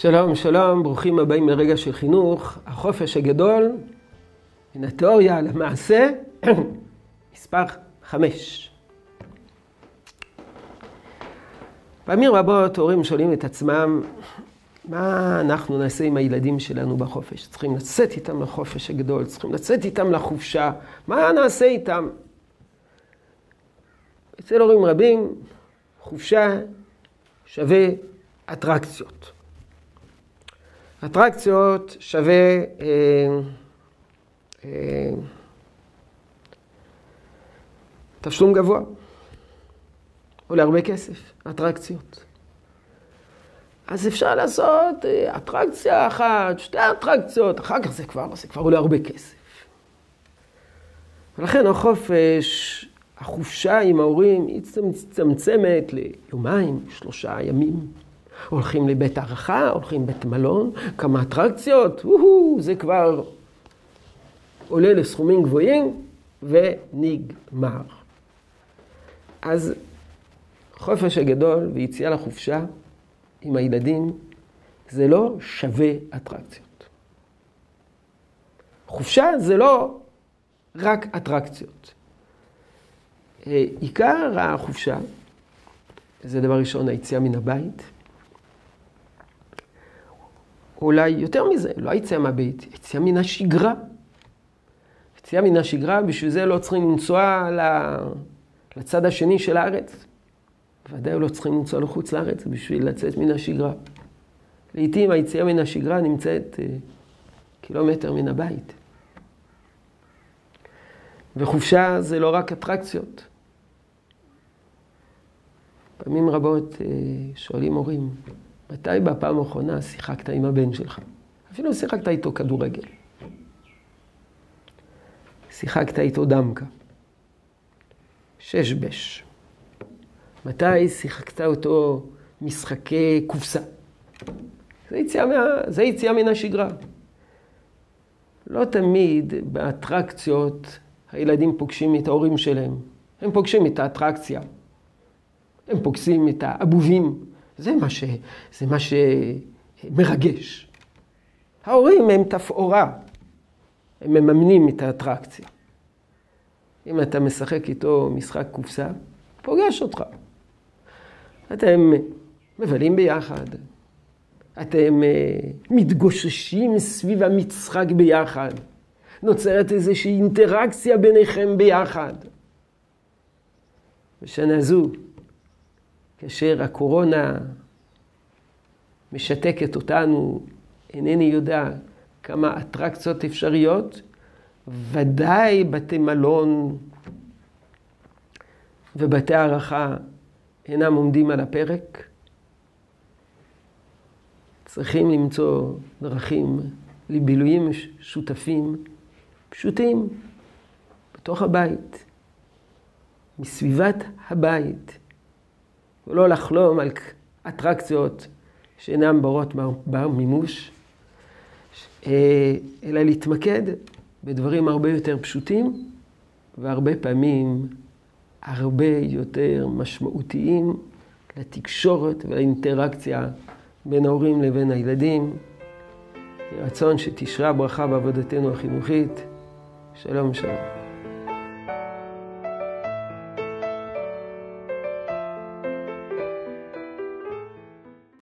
שלום, שלום, ברוכים הבאים לרגע של חינוך. החופש הגדול, מן התיאוריה למעשה, מספר חמש. פעמים רבות הורים שואלים את עצמם, מה אנחנו נעשה עם הילדים שלנו בחופש? צריכים לצאת איתם לחופש הגדול, צריכים לצאת איתם לחופשה, מה נעשה איתם? אצל הורים רבים, חופשה שווה אטרקציות. אטרקציות שווה אה, אה, תשלום גבוה. עולה הרבה כסף, אטרקציות. אז אפשר לעשות אה, אטרקציה אחת, שתי אטרקציות, אחר כך זה כבר, זה כבר עולה הרבה כסף. ולכן החופש, החופשה עם ההורים, היא מצטמצמת ליומיים, שלושה ימים. הולכים לבית הערכה, הולכים לבית מלון, כמה אטרקציות, זה כבר עולה לסכומים גבוהים ונגמר. אז חופש הגדול ויציאה לחופשה עם הילדים זה לא שווה אטרקציות. חופשה זה לא רק אטרקציות. אה, עיקר החופשה, זה דבר ראשון, היציאה מן הבית. אולי יותר מזה, לא היציאה מהבית, יציאה מן השגרה. יציאה מן השגרה, בשביל זה לא צריכים לנסוע לצד השני של הארץ. ודאי לא צריכים לנסוע לחוץ לארץ בשביל לצאת מן השגרה. לעתים היציאה מן השגרה נמצאת אה, קילומטר מן הבית. וחופשה זה לא רק אטרקציות. פעמים רבות אה, שואלים הורים, מתי בפעם האחרונה שיחקת עם הבן שלך? אפילו שיחקת איתו כדורגל. שיחקת איתו דמקה. שש בש. מתי שיחקת אותו משחקי קופסה? זה יציאה, מה... זה יציאה מן השגרה. לא תמיד באטרקציות הילדים פוגשים את ההורים שלהם. הם פוגשים את האטרקציה. הם פוגשים את האבובים. זה מה, ש... זה מה שמרגש. ההורים הם תפאורה. הם מממנים את האטרקציה. אם אתה משחק איתו משחק קופסה, פוגש אותך. אתם מבלים ביחד, אתם אה, מתגוששים סביב המשחק ביחד, נוצרת איזושהי אינטראקציה ביניכם ביחד. בשנה זו, כאשר הקורונה משתקת אותנו, אינני יודע כמה אטרקציות אפשריות, ודאי בתי מלון ובתי הערכה אינם עומדים על הפרק. צריכים למצוא דרכים לבילויים שותפים פשוטים בתוך הבית, מסביבת הבית, ולא לחלום על אטרקציות שאינן ברות בר מימוש, אה, אלא להתמקד בדברים הרבה יותר פשוטים והרבה פעמים הרבה יותר משמעותיים לתקשורת ולאינטראקציה בין ההורים לבין הילדים. רצון שתשרה ברכה בעבודתנו החינוכית. שלום שלום.